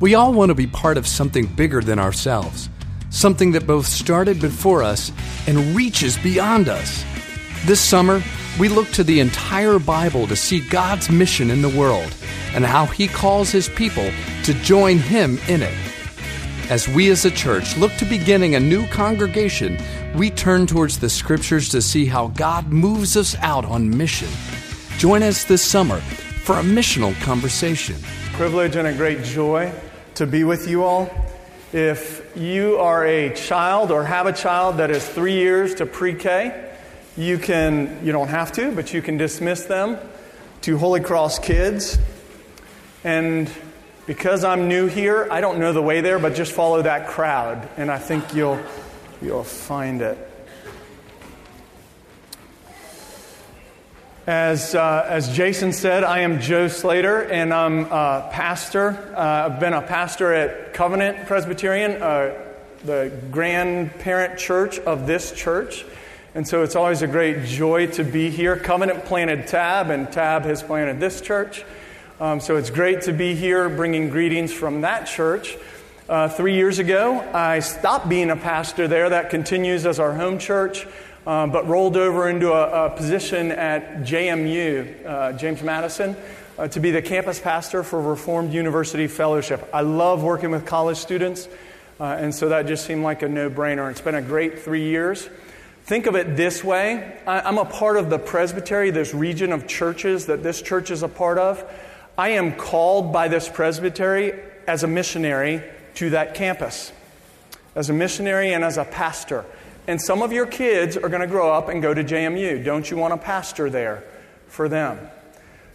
We all want to be part of something bigger than ourselves, something that both started before us and reaches beyond us. This summer, we look to the entire Bible to see God's mission in the world and how He calls His people to join Him in it. As we as a church look to beginning a new congregation, we turn towards the scriptures to see how God moves us out on mission. Join us this summer for a missional conversation. Privilege and a great joy to be with you all. If you are a child or have a child that is three years to pre K, you can, you don't have to, but you can dismiss them to Holy Cross Kids. And because I'm new here, I don't know the way there, but just follow that crowd, and I think you'll, you'll find it. As, uh, as Jason said, I am Joe Slater, and I'm a pastor. Uh, I've been a pastor at Covenant Presbyterian, uh, the grandparent church of this church. And so it's always a great joy to be here. Covenant planted Tab, and Tab has planted this church. Um, so it's great to be here bringing greetings from that church. Uh, three years ago, I stopped being a pastor there. That continues as our home church, um, but rolled over into a, a position at JMU, uh, James Madison, uh, to be the campus pastor for Reformed University Fellowship. I love working with college students, uh, and so that just seemed like a no brainer. It's been a great three years. Think of it this way I'm a part of the presbytery, this region of churches that this church is a part of. I am called by this presbytery as a missionary to that campus, as a missionary and as a pastor. And some of your kids are going to grow up and go to JMU. Don't you want a pastor there for them?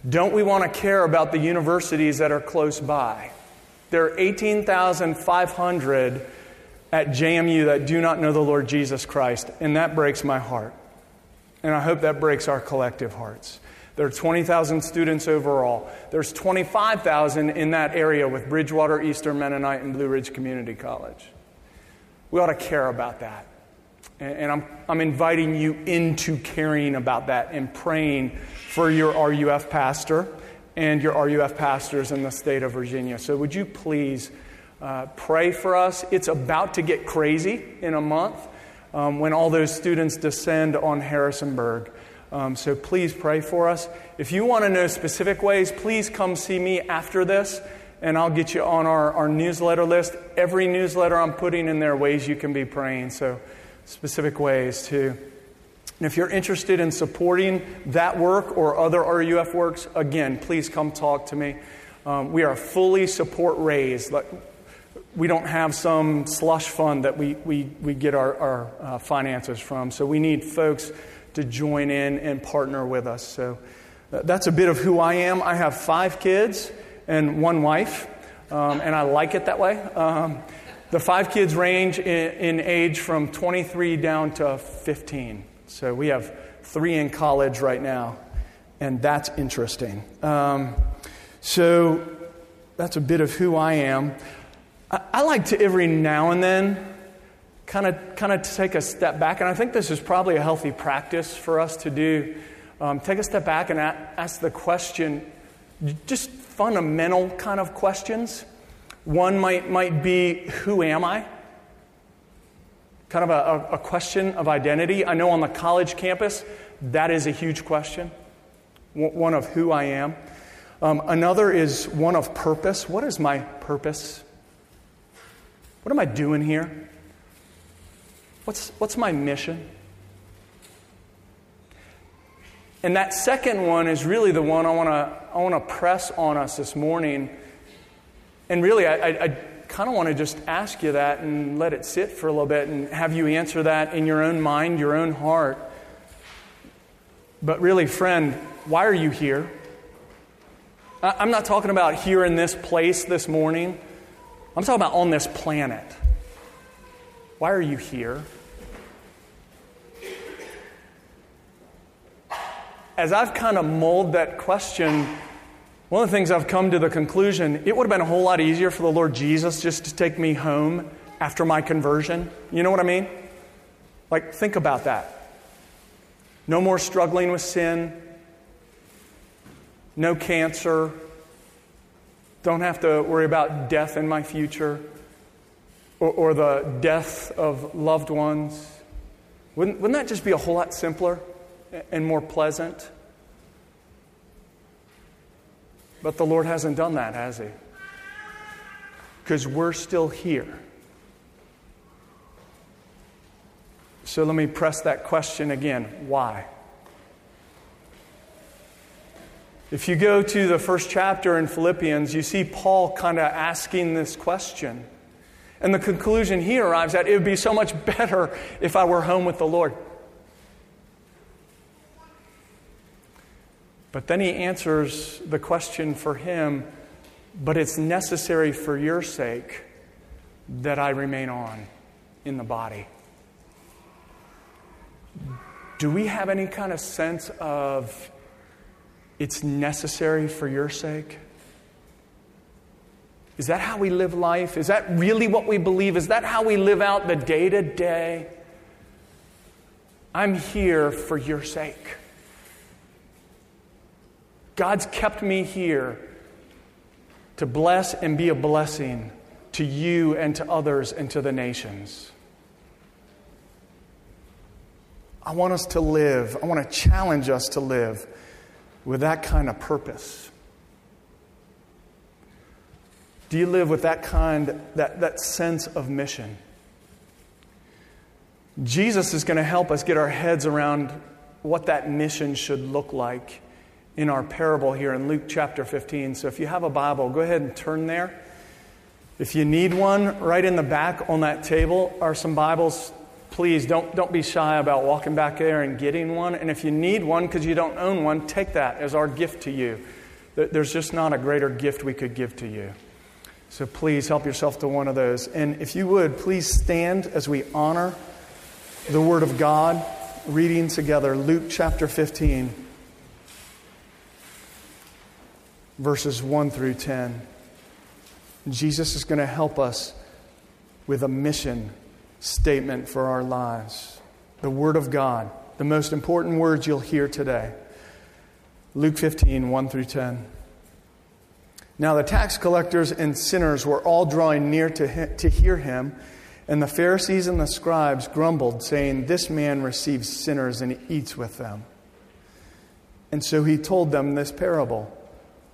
Don't we want to care about the universities that are close by? There are 18,500 at JMU that do not know the Lord Jesus Christ, and that breaks my heart. And I hope that breaks our collective hearts. There are 20,000 students overall. There's 25,000 in that area with Bridgewater, Eastern Mennonite, and Blue Ridge Community College. We ought to care about that. And I'm, I'm inviting you into caring about that and praying for your RUF pastor and your RUF pastors in the state of Virginia. So, would you please uh, pray for us? It's about to get crazy in a month um, when all those students descend on Harrisonburg. Um, so please pray for us. If you want to know specific ways, please come see me after this, and I'll get you on our, our newsletter list. Every newsletter I'm putting in there ways you can be praying, so specific ways too. And if you're interested in supporting that work or other RUF works, again, please come talk to me. Um, we are fully support raised. We don't have some slush fund that we, we, we get our, our uh, finances from. So we need folks to join in and partner with us. So uh, that's a bit of who I am. I have five kids and one wife, um, and I like it that way. Um, the five kids range in, in, age from 23 down to 15. So we have three in college right now, and that's interesting. Um, so that's a bit of who I am. I, I like to every now and then kind of kind of take a step back, and I think this is probably a healthy practice for us to do. Um, take a step back and a- ask the question, just fundamental kind of questions. One might might be, "Who am I?" Kind of a, a question of identity. I know on the college campus that is a huge question. One of who I am. Um, another is one of purpose. What is my purpose? What am I doing here? What's, what's my mission? And that second one is really the one I want to I want to press on us this morning. And really, I, I, I kind of want to just ask you that and let it sit for a little bit and have you answer that in your own mind, your own heart. But really, friend, why are you here? I'm not talking about here in this place this morning. I'm talking about on this planet. Why are you here? as I've kind of mulled that question, one of the things I've come to the conclusion it would have been a whole lot easier for the Lord Jesus just to take me home after my conversion. You know what I mean? Like, think about that. No more struggling with sin, no cancer, Don't have to worry about death in my future or, or the death of loved ones. Wouldn't, wouldn't that just be a whole lot simpler and more pleasant? But the Lord hasn't done that, has He? Because we're still here. So let me press that question again why? If you go to the first chapter in Philippians, you see Paul kind of asking this question. And the conclusion he arrives at it would be so much better if I were home with the Lord. But then he answers the question for him, but it's necessary for your sake that I remain on in the body. Do we have any kind of sense of it's necessary for your sake? Is that how we live life? Is that really what we believe? Is that how we live out the day to day? I'm here for your sake. God's kept me here to bless and be a blessing to you and to others and to the nations. I want us to live, I want to challenge us to live with that kind of purpose. Do you live with that kind, that, that sense of mission? Jesus is going to help us get our heads around what that mission should look like in our parable here in Luke chapter 15. So if you have a Bible, go ahead and turn there. If you need one, right in the back on that table are some Bibles please don't, don't be shy about walking back there and getting one. And if you need one because you don't own one, take that as our gift to you. There's just not a greater gift we could give to you. So please help yourself to one of those. And if you would, please stand as we honor the Word of God, reading together Luke chapter 15, verses 1 through 10. Jesus is going to help us with a mission statement for our lives. The Word of God, the most important words you'll hear today. Luke 15, 1 through 10. Now the tax collectors and sinners were all drawing near to, to hear him, and the Pharisees and the scribes grumbled, saying, This man receives sinners and eats with them. And so he told them this parable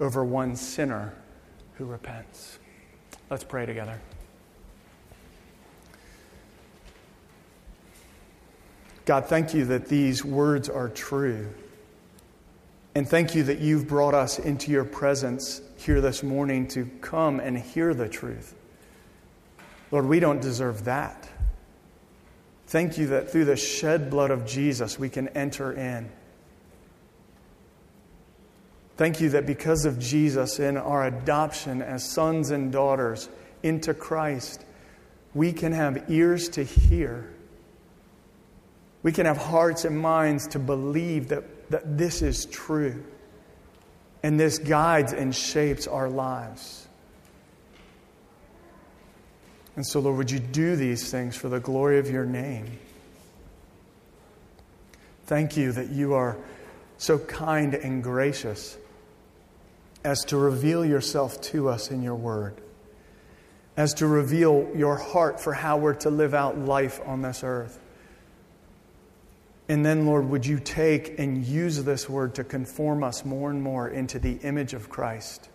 over one sinner who repents. Let's pray together. God, thank you that these words are true. And thank you that you've brought us into your presence here this morning to come and hear the truth. Lord, we don't deserve that. Thank you that through the shed blood of Jesus we can enter in. Thank you that because of Jesus and our adoption as sons and daughters into Christ, we can have ears to hear. We can have hearts and minds to believe that, that this is true. And this guides and shapes our lives. And so, Lord, would you do these things for the glory of your name? Thank you that you are so kind and gracious as to reveal yourself to us in your word, as to reveal your heart for how we're to live out life on this earth. And then, Lord, would you take and use this word to conform us more and more into the image of Christ?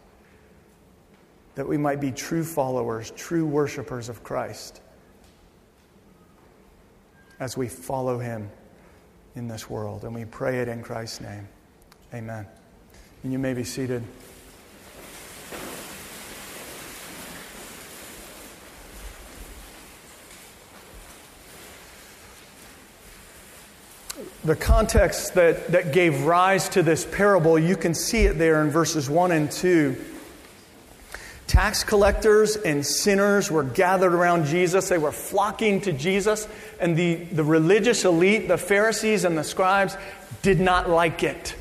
that we might be true followers, true worshipers of Christ as we follow him in this world. And we pray it in Christ's name. Amen. And you may be seated. The context that, that gave rise to this parable, you can see it there in verses 1 and 2. Tax collectors and sinners were gathered around Jesus. They were flocking to Jesus. And the, the religious elite, the Pharisees and the scribes, did not like it.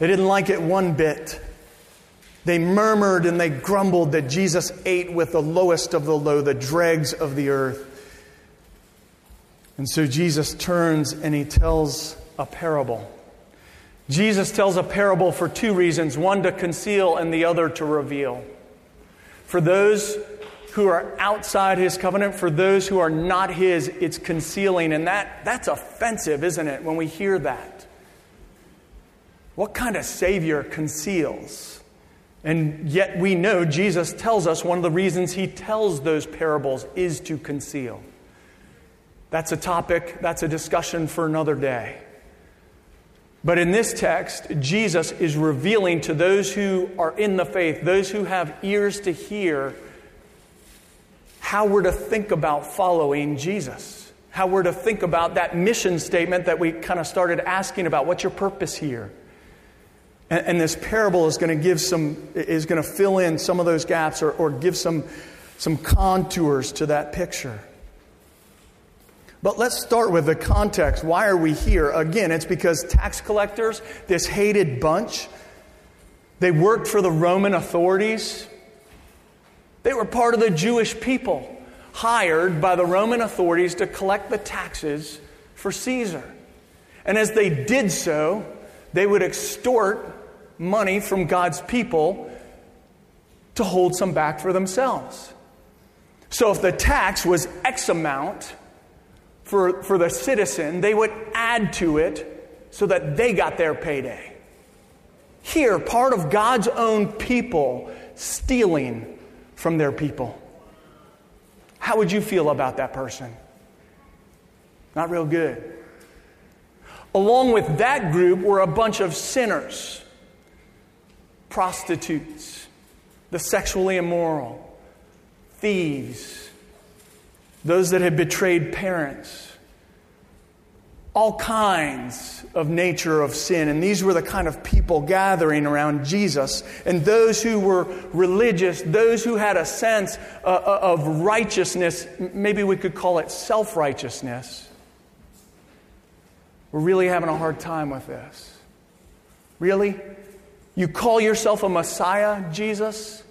They didn't like it one bit. They murmured and they grumbled that Jesus ate with the lowest of the low, the dregs of the earth. And so Jesus turns and he tells a parable. Jesus tells a parable for two reasons one to conceal and the other to reveal. For those who are outside his covenant, for those who are not his, it's concealing. And that, that's offensive, isn't it, when we hear that? What kind of Savior conceals? And yet we know Jesus tells us one of the reasons he tells those parables is to conceal. That's a topic, that's a discussion for another day. But in this text, Jesus is revealing to those who are in the faith, those who have ears to hear, how we're to think about following Jesus. How we're to think about that mission statement that we kind of started asking about. What's your purpose here? And, and this parable is going to give some, is going to fill in some of those gaps or, or give some, some contours to that picture. But let's start with the context. Why are we here? Again, it's because tax collectors, this hated bunch, they worked for the Roman authorities. They were part of the Jewish people, hired by the Roman authorities to collect the taxes for Caesar. And as they did so, they would extort money from God's people to hold some back for themselves. So if the tax was X amount, for, for the citizen, they would add to it so that they got their payday. Here, part of God's own people stealing from their people. How would you feel about that person? Not real good. Along with that group were a bunch of sinners, prostitutes, the sexually immoral, thieves, those that had betrayed parents, all kinds of nature of sin. And these were the kind of people gathering around Jesus. And those who were religious, those who had a sense uh, uh of righteousness, maybe we could call it self righteousness, were really having a hard time with this. Really? You call yourself a Messiah, Jesus?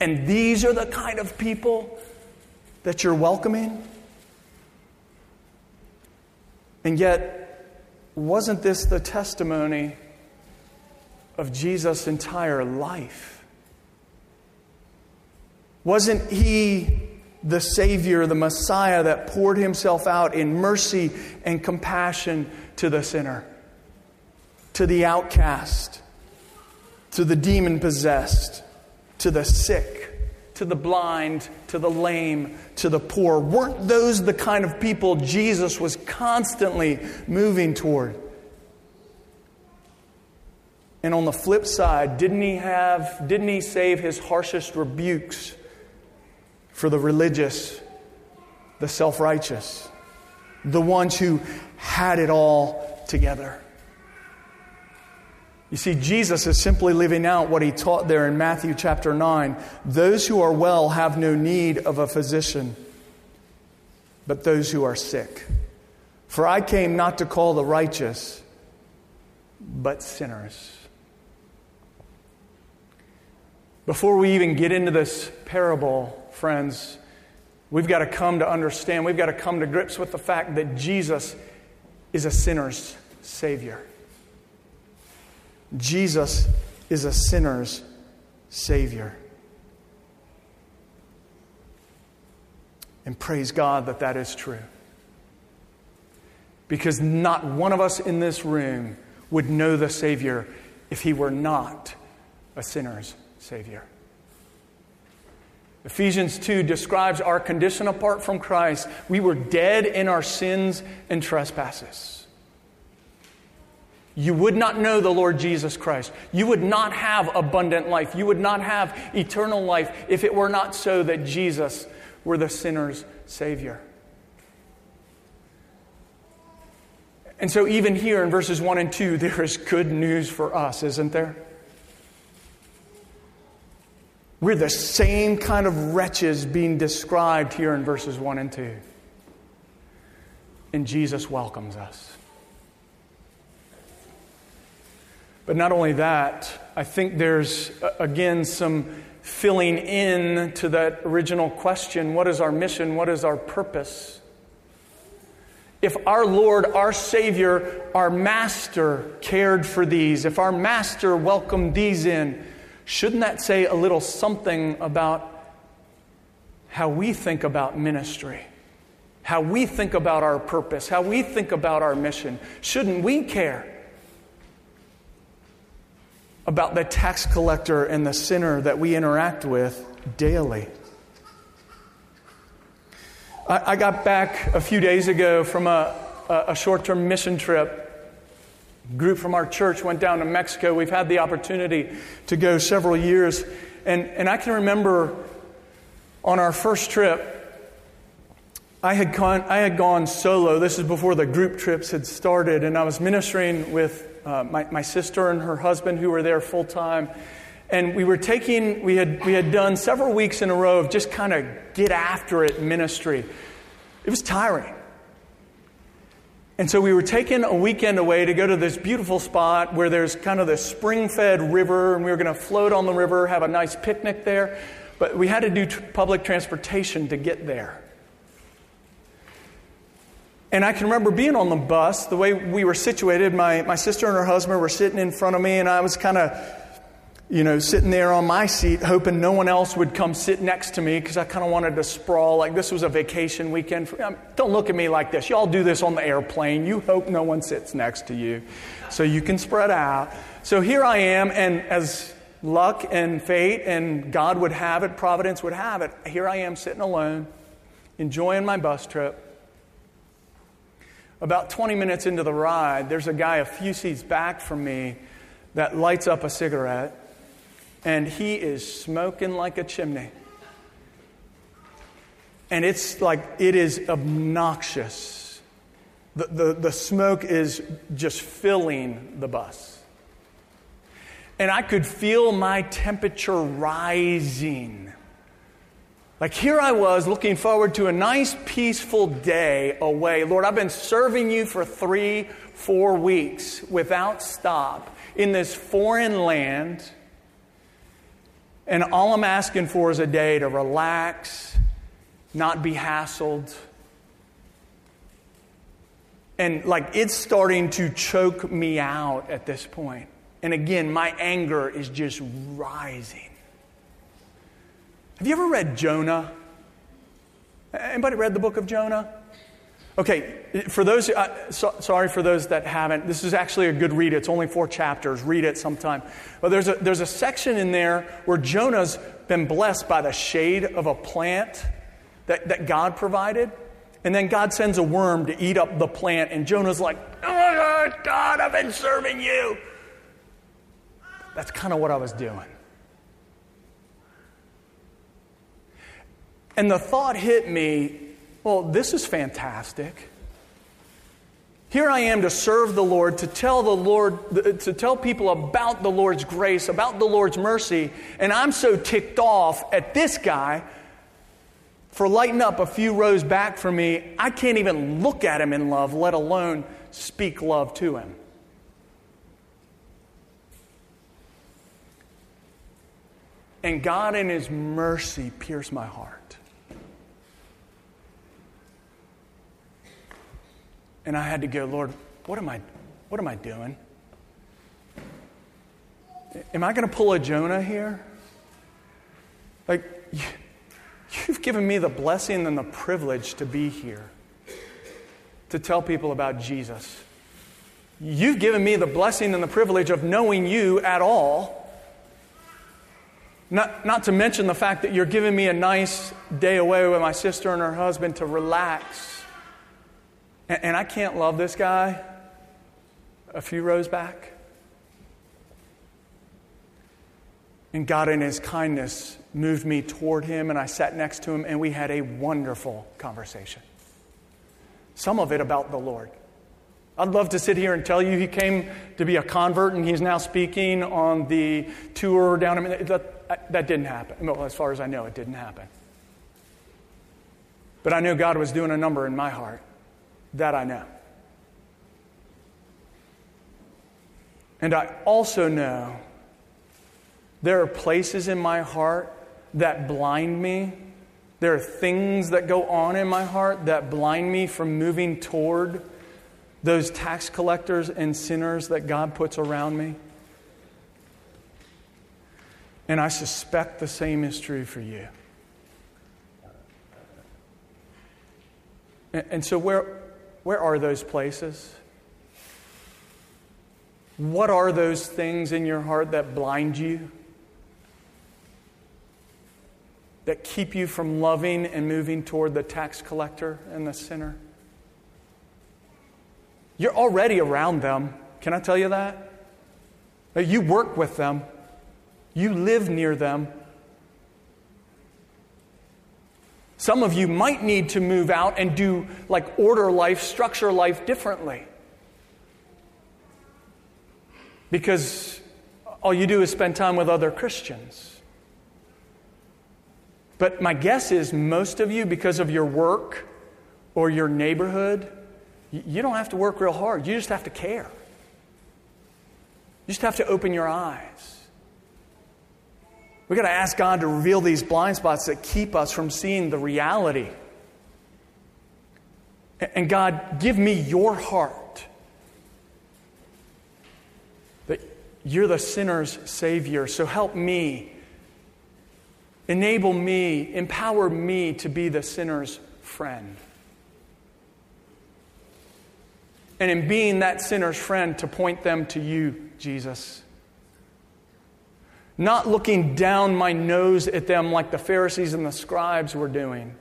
And these are the kind of people that you're welcoming? And yet, wasn't this the testimony of Jesus' entire life? Wasn't he the Savior, the Messiah that poured himself out in mercy and compassion to the sinner, to the outcast, to the demon possessed, to the sick? To the blind, to the lame, to the poor. Weren't those the kind of people Jesus was constantly moving toward? And on the flip side, didn't he have didn't he save his harshest rebukes for the religious, the self-righteous, the ones who had it all together? You see, Jesus is simply living out what he taught there in Matthew chapter 9. Those who are well have no need of a physician, but those who are sick. For I came not to call the righteous, but sinners. Before we even get into this parable, friends, we've got to come to understand, we've got to come to grips with the fact that Jesus is a sinner's Savior. Jesus is a sinner's Savior. And praise God that that is true. Because not one of us in this room would know the Savior if he were not a sinner's Savior. Ephesians 2 describes our condition apart from Christ. We were dead in our sins and trespasses. You would not know the Lord Jesus Christ. You would not have abundant life. You would not have eternal life if it were not so that Jesus were the sinner's Savior. And so, even here in verses 1 and 2, there is good news for us, isn't there? We're the same kind of wretches being described here in verses 1 and 2. And Jesus welcomes us. But not only that, I think there's, again, some filling in to that original question what is our mission? What is our purpose? If our Lord, our Savior, our Master cared for these, if our Master welcomed these in, Shouldn't that say a little something about how we think about ministry? How we think about our purpose? How we think about our mission? Shouldn't we care about the tax collector and the sinner that we interact with daily? I, I got back a few days ago from a, a short term mission trip group from our church went down to Mexico. We've had the opportunity to go several years. And, and I can remember on our first trip, I had, gone, I had gone solo. This is before the group trips had started. And I was ministering with uh, my, my sister and her husband who were there full time. And we were taking, we had, we had done several weeks in a row of just kind of get after it ministry. It was tiring. And so we were taking a weekend away to go to this beautiful spot where there's kind of this spring fed river, and we were going to float on the river, have a nice picnic there. But we had to do public transportation to get there. And I can remember being on the bus, the way we were situated. My, my sister and her husband were sitting in front of me, and I was kind of you know, sitting there on my seat, hoping no one else would come sit next to me because I kind of wanted to sprawl like this was a vacation weekend. For, um, don't look at me like this. Y'all do this on the airplane. You hope no one sits next to you so you can spread out. So here I am, and as luck and fate and God would have it, providence would have it, here I am sitting alone, enjoying my bus trip. About 20 minutes into the ride, there's a guy a few seats back from me that lights up a cigarette and he is smoking like a chimney. And it's like, it is obnoxious. The, the, the smoke is just filling the bus. And I could feel my temperature rising. Like here I was looking forward to a nice, peaceful day away. Lord, I've been serving you for three, four weeks without stop in this foreign land and all I'm asking for is a day to relax, not be hassled. And like it's starting to choke me out at this point. And again, my anger is just rising. Have you ever read Jonah? Anybody read the book of Jonah? Okay, for those, uh, so, sorry for those that haven't, this is actually a good read. It's only four chapters. Read it sometime. But there's a, there's a section in there where Jonah's been blessed by the shade of a plant that, that God provided. And then God sends a worm to eat up the plant, and Jonah's like, Oh, God, I've been serving you. That's kind of what I was doing. And the thought hit me well, this is fantastic. Here I am to serve the Lord, to tell the Lord, to tell people about the Lord's grace, about the Lord's mercy, and I'm so ticked off at this guy for lighting up a few rows back from me, I can't even look at him in love, let alone speak love to him. And God, in His mercy, pierced my heart. And I had to go, Lord, what am I, what am I doing? Am I going to pull a Jonah here? Like, you've given me the blessing and the privilege to be here, to tell people about Jesus. You've given me the blessing and the privilege of knowing you at all. Not, not to mention the fact that you're giving me a nice day away with my sister and her husband to relax. And, and I can't love this guy a few rows back. And God, in His kindness, moved me toward Him, and I sat next to Him, and we had a wonderful conversation. Some of it about the Lord. I'd love to sit here and tell you he came to be a convert and he's now speaking on the tour down. in that, that didn't happen. Well, as far as I know, it didn't happen. But I knew God was doing a number in my heart. That I know. And I also know there are places in my heart that blind me. There are things that go on in my heart that blind me from moving toward those tax collectors and sinners that God puts around me. And I suspect the same is true for you. And so, where, where are those places? What are those things in your heart that blind you? That keep you from loving and moving toward the tax collector and the sinner? You're already around them. Can I tell you that? You work with them, you live near them. Some of you might need to move out and do like order life, structure life differently. Because all you do is spend time with other Christians. But my guess is most of you, because of your work or your neighborhood, you don't have to work real hard. You just have to care. You just have to open your eyes. We've got to ask God to reveal these blind spots that keep us from seeing the reality. And God, give me your heart that you're the sinner's Savior. So help me. Enable me, empower me to be the sinner's friend. and in being that sinner's friend to point them to you, Jesus. Not looking down my nose at them like the Pharisees and the scribes were doing,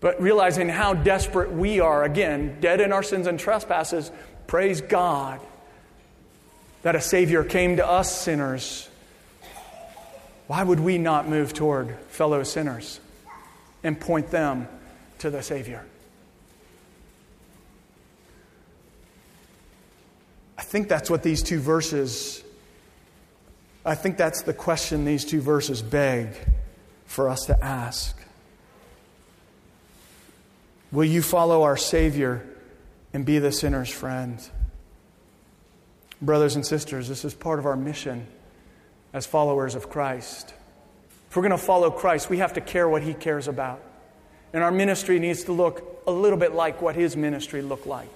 but realizing how desperate we are, again, dead in our sins and trespasses. Praise God that a Savior came to us sinners. Why would we not move toward fellow sinners and point them to the Savior? I think that's what these two verses, I think that's the question these two verses beg for us to ask. Will you follow our Savior and be the sinner's friend? Brothers and sisters, this is part of our mission as followers of Christ. If we're going to follow Christ, we have to care what He cares about. And our ministry needs to look a little bit like what His ministry looked like.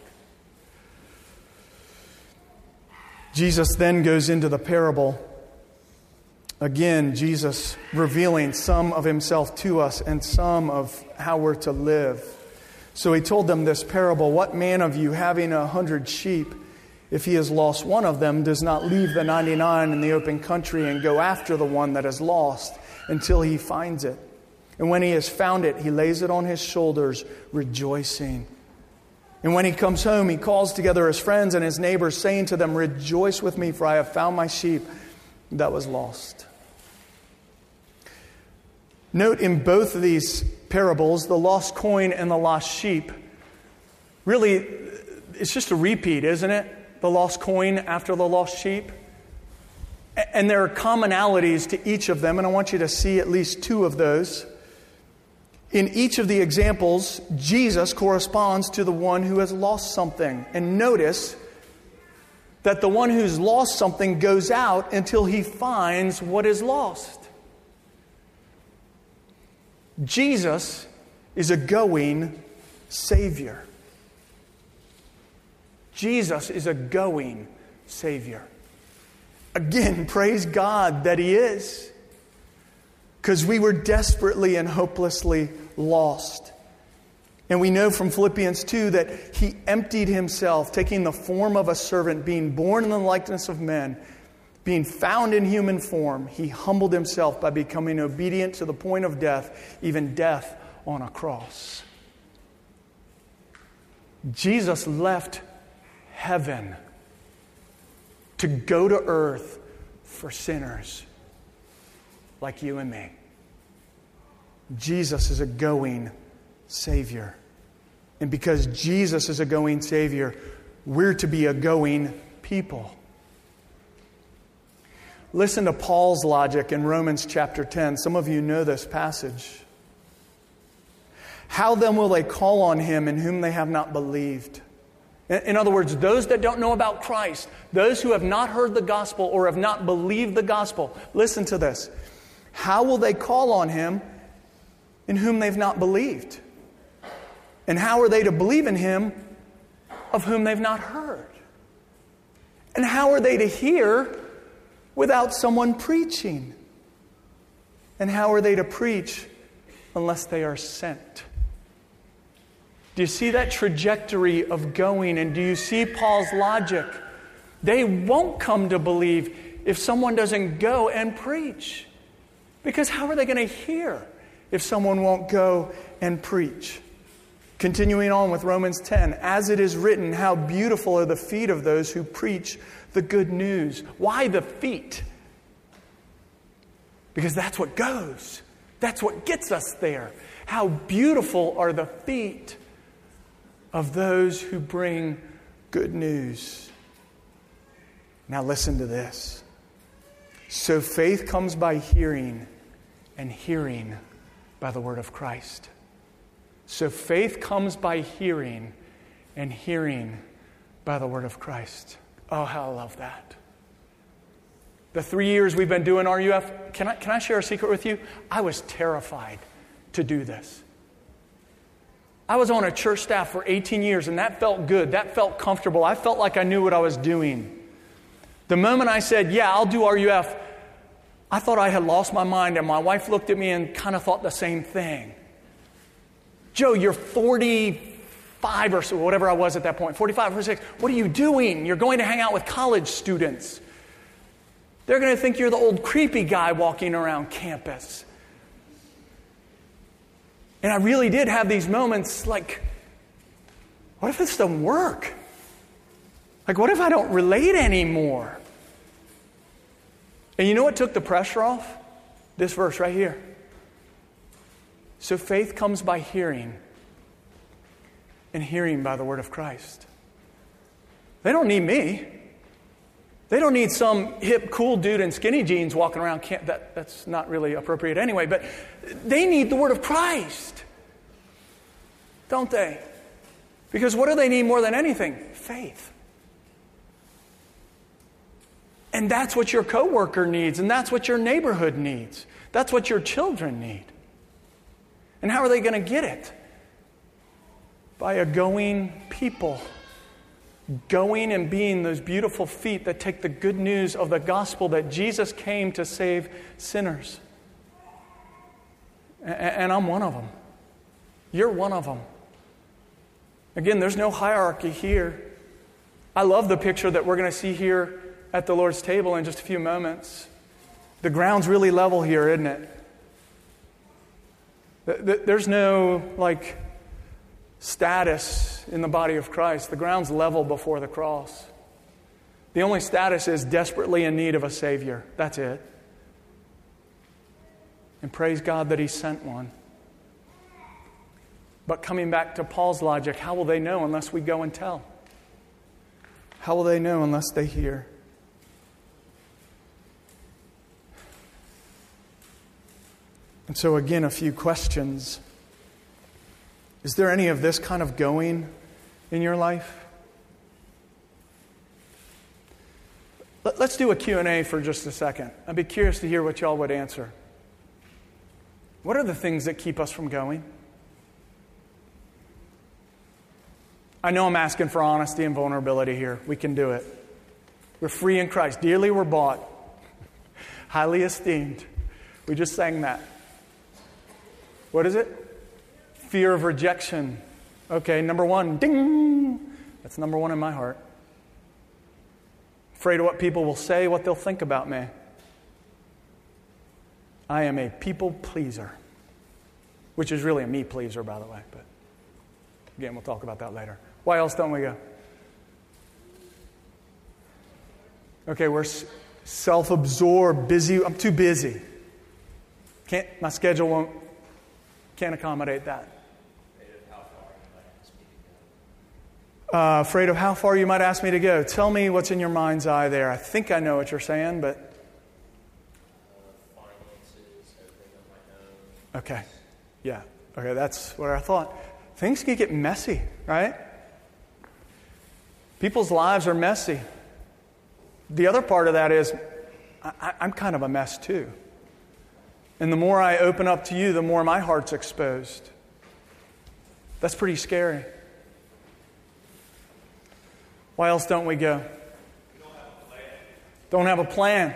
Jesus then goes into the parable. Again, Jesus revealing some of himself to us and some of how we're to live. So he told them this parable What man of you, having a hundred sheep, if he has lost one of them, does not leave the 99 in the open country and go after the one that is lost until he finds it? And when he has found it, he lays it on his shoulders, rejoicing. And when he comes home, he calls together his friends and his neighbors, saying to them, Rejoice with me, for I have found my sheep that was lost. Note in both of these parables, the lost coin and the lost sheep, really, it's just a repeat, isn't it? The lost coin after the lost sheep. And there are commonalities to each of them, and I want you to see at least two of those. In each of the examples, Jesus corresponds to the one who has lost something. And notice that the one who's lost something goes out until he finds what is lost. Jesus is a going Savior. Jesus is a going Savior. Again, praise God that He is because we were desperately and hopelessly lost. And we know from Philippians 2 that he emptied himself, taking the form of a servant, being born in the likeness of men, Being found in human form, he humbled himself by becoming obedient to the point of death, even death on a cross. Jesus left heaven to go to earth for sinners like you and me. Jesus is a going Savior. And because Jesus is a going Savior, we're to be a going people. Listen to Paul's logic in Romans chapter 10. Some of you know this passage. How then will they call on him in whom they have not believed? In other words, those that don't know about Christ, those who have not heard the gospel or have not believed the gospel, listen to this. How will they call on him in whom they've not believed? And how are they to believe in him of whom they've not heard? And how are they to hear without someone preaching? And how are they to preach unless they are sent? Do you see that trajectory of going? And do you see Paul's logic? They won't come to believe if someone doesn't go and preach. Because how are they going to hear if someone won't go and preach? Continuing on with Romans 10, as it is written, how beautiful are the feet of those who preach the good news. Why the feet? Because that's what goes. That's what gets us there. How beautiful are the feet of those who bring good news. Now, listen to this. So, faith comes by hearing, and hearing by the word of Christ. So faith comes by hearing, and hearing by the word of Christ. Oh, how I love that. The three years we've been doing RUF, can I, can I share a secret with you? I was terrified to do this. I was on a church staff for 18 years, and that felt good. That felt comfortable. I felt like I knew what I was doing. The moment I said, Yeah, I'll do RUF, I thought I had lost my mind, and my wife looked at me and kind of thought the same thing. Joe, you're 45 or so, whatever I was at that point, 45, 46. What are you doing? You're going to hang out with college students. They're going to think you're the old creepy guy walking around campus. And I really did have these moments like, what if this doesn't work? Like, what if I don't relate anymore? And you know what took the pressure off? This verse right here. So faith comes by hearing, and hearing by the word of Christ. They don't need me. They don't need some hip, cool dude in skinny jeans walking around. Camp. That, that's not really appropriate anyway, but they need the word of Christ. Don't they? Because what do they need more than anything? Faith. And that's what your coworker needs, and that's what your neighborhood needs. That's what your children need. And how are they going to get it? By a going people. Going and being those beautiful feet that take the good news of the gospel that Jesus came to save sinners. And I'm one of them. You're one of them. Again, there's no hierarchy here. I love the picture that we're going to see here at the Lord's table in just a few moments. The ground's really level here, isn't it? There's no like status in the body of Christ. The ground's level before the cross. The only status is desperately in need of a Savior. That's it. And praise God that He sent one. But coming back to Paul's logic, how will they know unless we go and tell? How will they know unless they hear? And so, again, a few questions. Is there any of this kind of going in your life? Let's do a Q&A for just a second. I'd be curious to hear what y'all would answer. What are the things that keep us from going? I know I'm asking for honesty and vulnerability here. We can do it. We're free in Christ. Dearly we're bought. Highly esteemed. We just sang that. What is it? Fear of rejection. Okay, number one, ding! That's number one in my heart. afraid of what people will say, what they'll think about me. I am a people pleaser, which is really a me pleaser, by the way. But again, we'll talk about that later. Why else don't we go? Okay, we're self absorbed, busy. I'm too busy. Can't, my schedule won't, can't accommodate that. Uh, afraid of how far you might ask me to go. Tell me what's in your mind's eye there. I think I know what you're saying, but Okay. Yeah. Okay, that's what I thought. Things can get messy, right? People's lives are messy. The other part of that is I, am kind of a mess too. And the more I open up to you, the more my heart's exposed. That's pretty scary. Why else don't we go? Don't have a plan.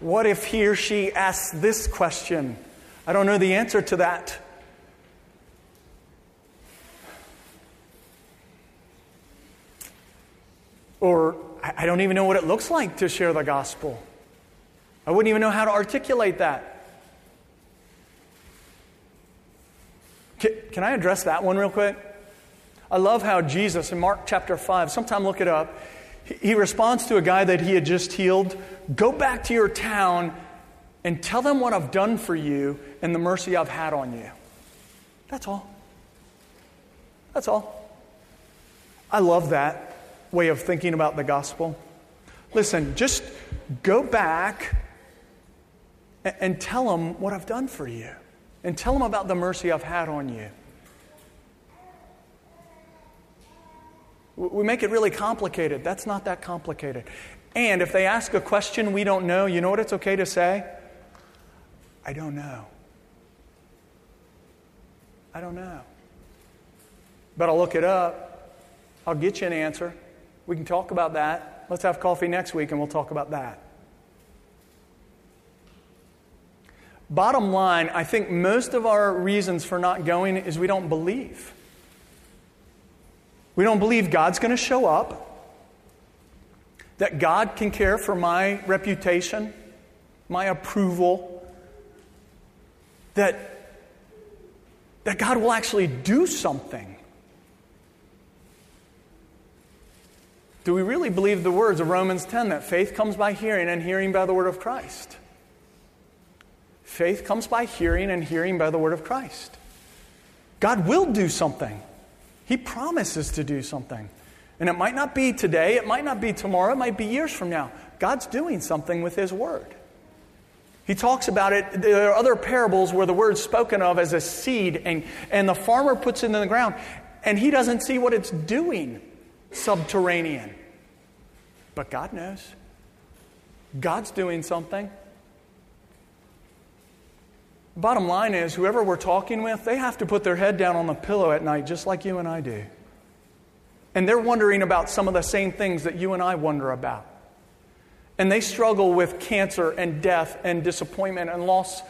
What if he or she asks this question? I don't know the answer to that. Or I don't even know what it looks like to share the gospel. I wouldn't even know how to articulate that. Can I address that one real quick? I love how Jesus in Mark chapter 5, sometime look it up, he responds to a guy that he had just healed Go back to your town and tell them what I've done for you and the mercy I've had on you. That's all. That's all. I love that way of thinking about the gospel. Listen, just go back and tell them what I've done for you and tell them about the mercy I've had on you. We make it really complicated. That's not that complicated. And if they ask a question we don't know, you know what it's okay to say? I don't know. I don't know. But I'll look it up. I'll get you an answer. We can talk about that. Let's have coffee next week and we'll talk about that. Bottom line, I think most of our reasons for not going is we don't believe. We don't believe God's going to show up, that God can care for my reputation, my approval, that, that God will actually do something. Do we really believe the words of Romans 10 that faith comes by hearing and hearing by the word of Christ? Faith comes by hearing and hearing by the word of Christ. God will do something. He promises to do something. And it might not be today, it might not be tomorrow, it might be years from now. God's doing something with His Word. He talks about it. There are other parables where the word's spoken of as a seed, and, and the farmer puts it in the ground, and he doesn't see what it's doing subterranean. But God knows. God's doing something. Bottom line is, whoever we're talking with, they have to put their head down on the pillow at night just like you and I do. And they're wondering about some of the same things that you and I wonder about. And they struggle with cancer and death and disappointment and loss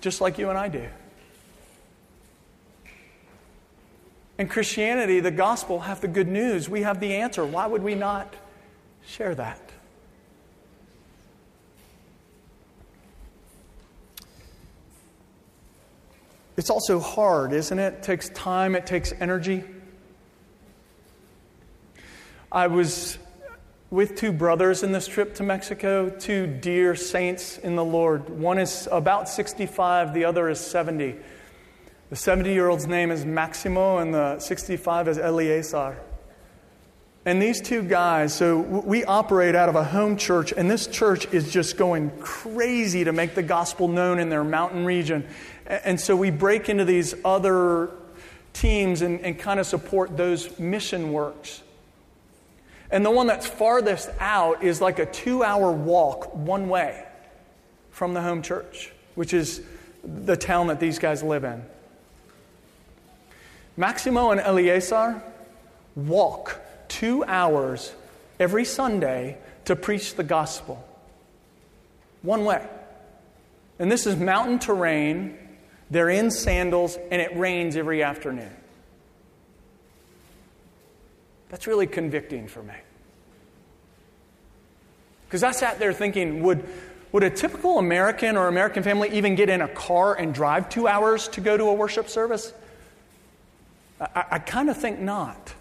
just like you and I do. In Christianity, the gospel have the good news. We have the answer. Why would we not share that? It's also hard, isn't it? It takes time, it takes energy. I was with two brothers in this trip to Mexico, two dear saints in the Lord. One is about 65, the other is 70. The 70 year old's name is Maximo, and the 65 is Eleazar. And these two guys, so we operate out of a home church, and this church is just going crazy to make the gospel known in their mountain region. And so we break into these other teams and, and kind of support those mission works. And the one that's farthest out is like a two hour walk one way from the home church, which is the town that these guys live in. Maximo and Eleazar walk two hours every Sunday to preach the gospel. One way. And this is mountain terrain. They're in sandals, and it rains every afternoon. That's really convicting for me. Because I sat there thinking, would, would a typical American or American family even get in a car and drive two hours to go to a worship service? I, I kind of think not.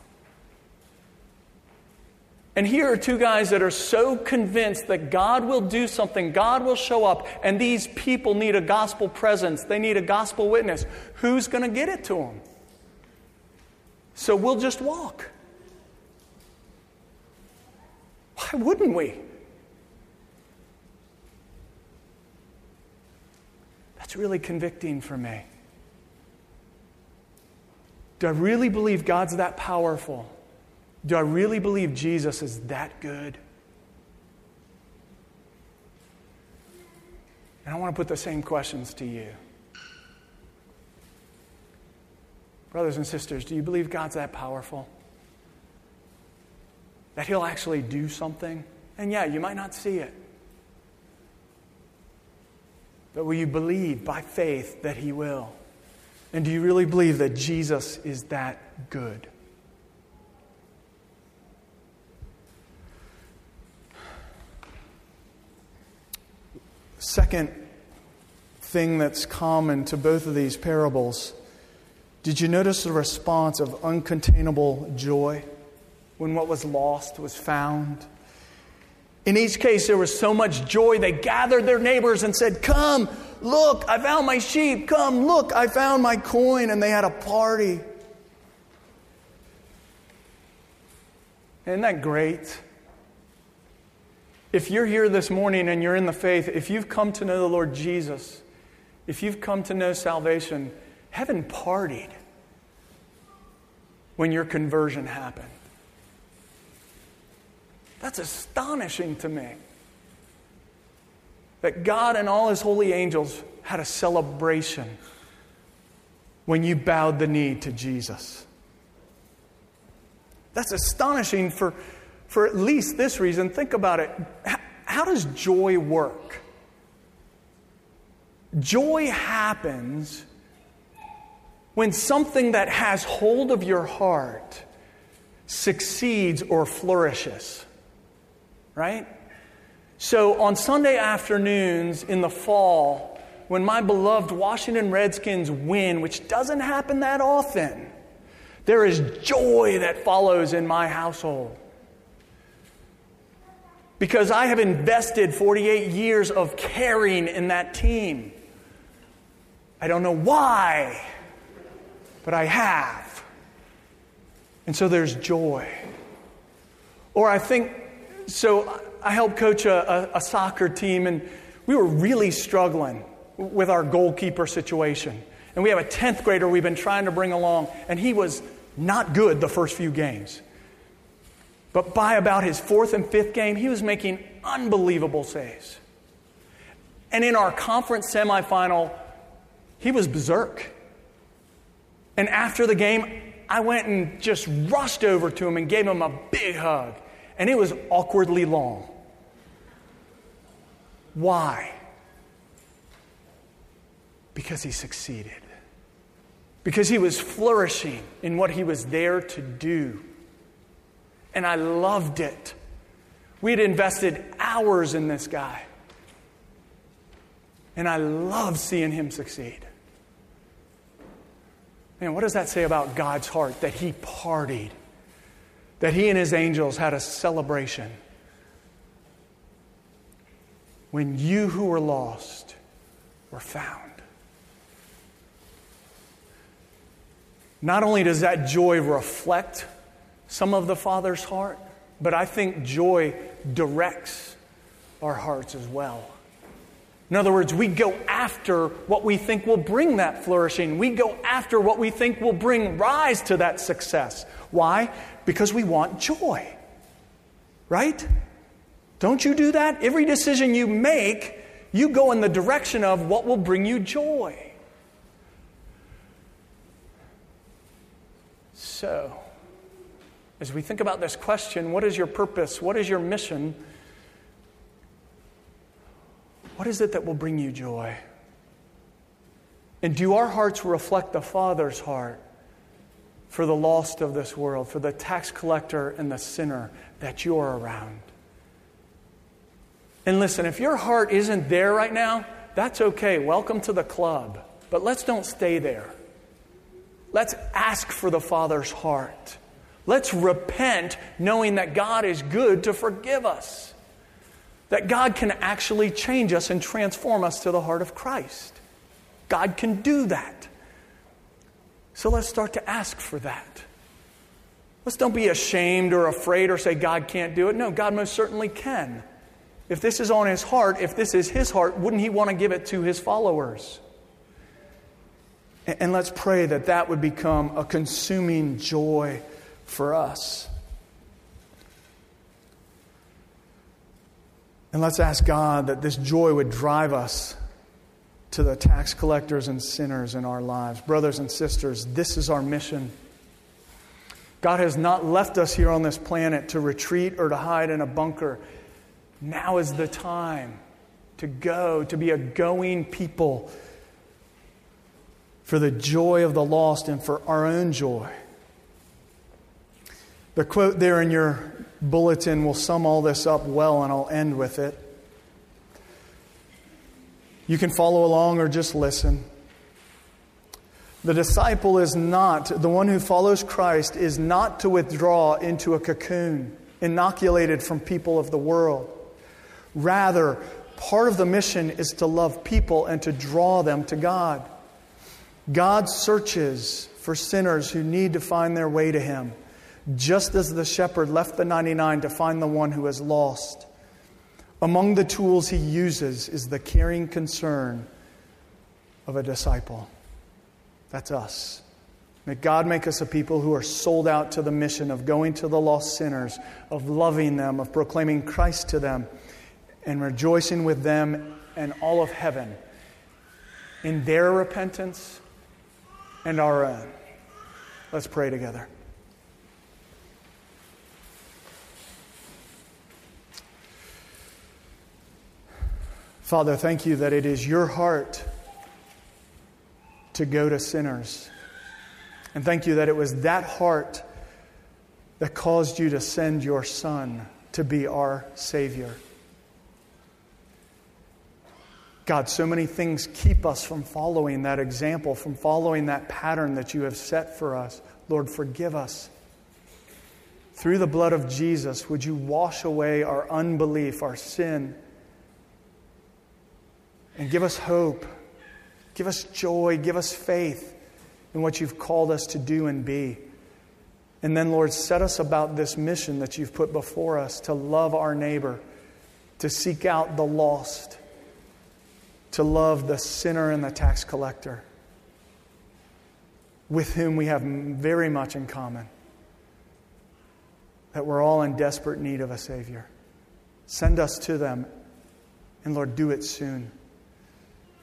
And here are two guys that are so convinced that God will do something, God will show up, and these people need a gospel presence, they need a gospel witness. Who's going to get it to them? So we'll just walk. Why wouldn't we? That's really convicting for me. Do I really believe God's that powerful? Do I really believe Jesus is that good? And I want to put the same questions to you. Brothers and sisters, do you believe God's that powerful? That He'll actually do something? And yeah, you might not see it. But will you believe by faith that He will? And do you really believe that Jesus is that good? Second thing that's common to both of these parables did you notice the response of uncontainable joy when what was lost was found? In each case, there was so much joy, they gathered their neighbors and said, Come, look, I found my sheep. Come, look, I found my coin. And they had a party. Isn't that great? If you're here this morning and you're in the faith, if you've come to know the Lord Jesus, if you've come to know salvation, heaven partied when your conversion happened. That's astonishing to me. That God and all his holy angels had a celebration when you bowed the knee to Jesus. That's astonishing for for at least this reason. Think about it. How does joy work? Joy happens when something that has hold of your heart succeeds or flourishes. Right? So on Sunday afternoons in the fall, when my beloved Washington Redskins win, which doesn't happen that often, there is joy that follows in my household because I have invested 48 years of caring in that team. I don't know why, but I have. And so there's joy. Or I think, so I helped coach a, a, a soccer team, and we were really struggling with our goalkeeper situation. And we have a 10th grader we've been trying to bring along, and he was not good the first few games. But by about his fourth and fifth game, he was making unbelievable saves. And in our conference semifinal, he was berserk. And after the game, I went and just rushed over to him and gave him a big hug. And it was awkwardly long. Why? Because he succeeded. Because he was flourishing in what he was there to do and I loved it. We had invested hours in this guy. And I love seeing him succeed. Man, what does that say about God's heart? That he partied, that he and his angels had a celebration. When you who were lost were found. Not only does that joy reflect some of the Father's heart, but I think joy directs our hearts as well. In other words, we go after what we think will bring that flourishing. We go after what we think will bring rise to that success. Why? Because we want joy. Right? Don't you do that? Every decision you make, you go in the direction of what will bring you joy. So, as we think about this question what is your purpose? What is your mission? What is it that will bring you joy? And do our hearts reflect the Father's heart for the lost of this world, for the tax collector and the sinner that you're around? And listen, if your heart isn't there right now, that's okay. Welcome to the club. But let's don't stay there. Let's ask for the Father's heart. Let's repent knowing that God is good to forgive us. That God can actually change us and transform us to the heart of Christ. God can do that. So let's start to ask for that. Let's don't be ashamed or afraid or say God can't do it. No, God most certainly can. If this is on his heart, if this is his heart, wouldn't he want to give it to his followers? And let's pray that that would become a consuming joy for us. And let's ask God that this joy would drive us to the tax collectors and sinners in our lives. Brothers and sisters, this is our mission. God has not left us here on this planet to retreat or to hide in a bunker. Now is the time to go, to be a going people for the joy of the lost and for our own joy. The quote there in your bulletin will sum all this up well, and I'll end with it. You can follow along or just listen. The disciple is not, the one who follows Christ is not to withdraw into a cocoon, inoculated from people of the world. Rather, part of the mission is to love people and to draw them to God. God searches for sinners who need to find their way to Him, just as the shepherd left the 99 to find the one who is lost. Among the tools he uses is the caring concern of a disciple. That's us. May God make us a people who are sold out to the mission of going to the lost sinners, of loving them, of proclaiming Christ to them, and rejoicing with them and all of heaven in their repentance and our own. Let's pray together. Father, thank you that it is your heart to go to sinners. And thank you that it was that heart that caused you to send your Son to be our Savior. God, so many things keep us from following that example, from following that pattern that you have set for us. Lord, forgive us. Through the blood of Jesus, would you wash away our unbelief, our sin, and give us hope, give us joy, give us faith in what you've called us to do and be. And then, Lord, set us about this mission that you've put before us to love our neighbor, to seek out the lost to love the sinner and the tax collector, with whom we have very much in common. That we're all in desperate need of a Savior. Send us to them, and Lord, do it soon.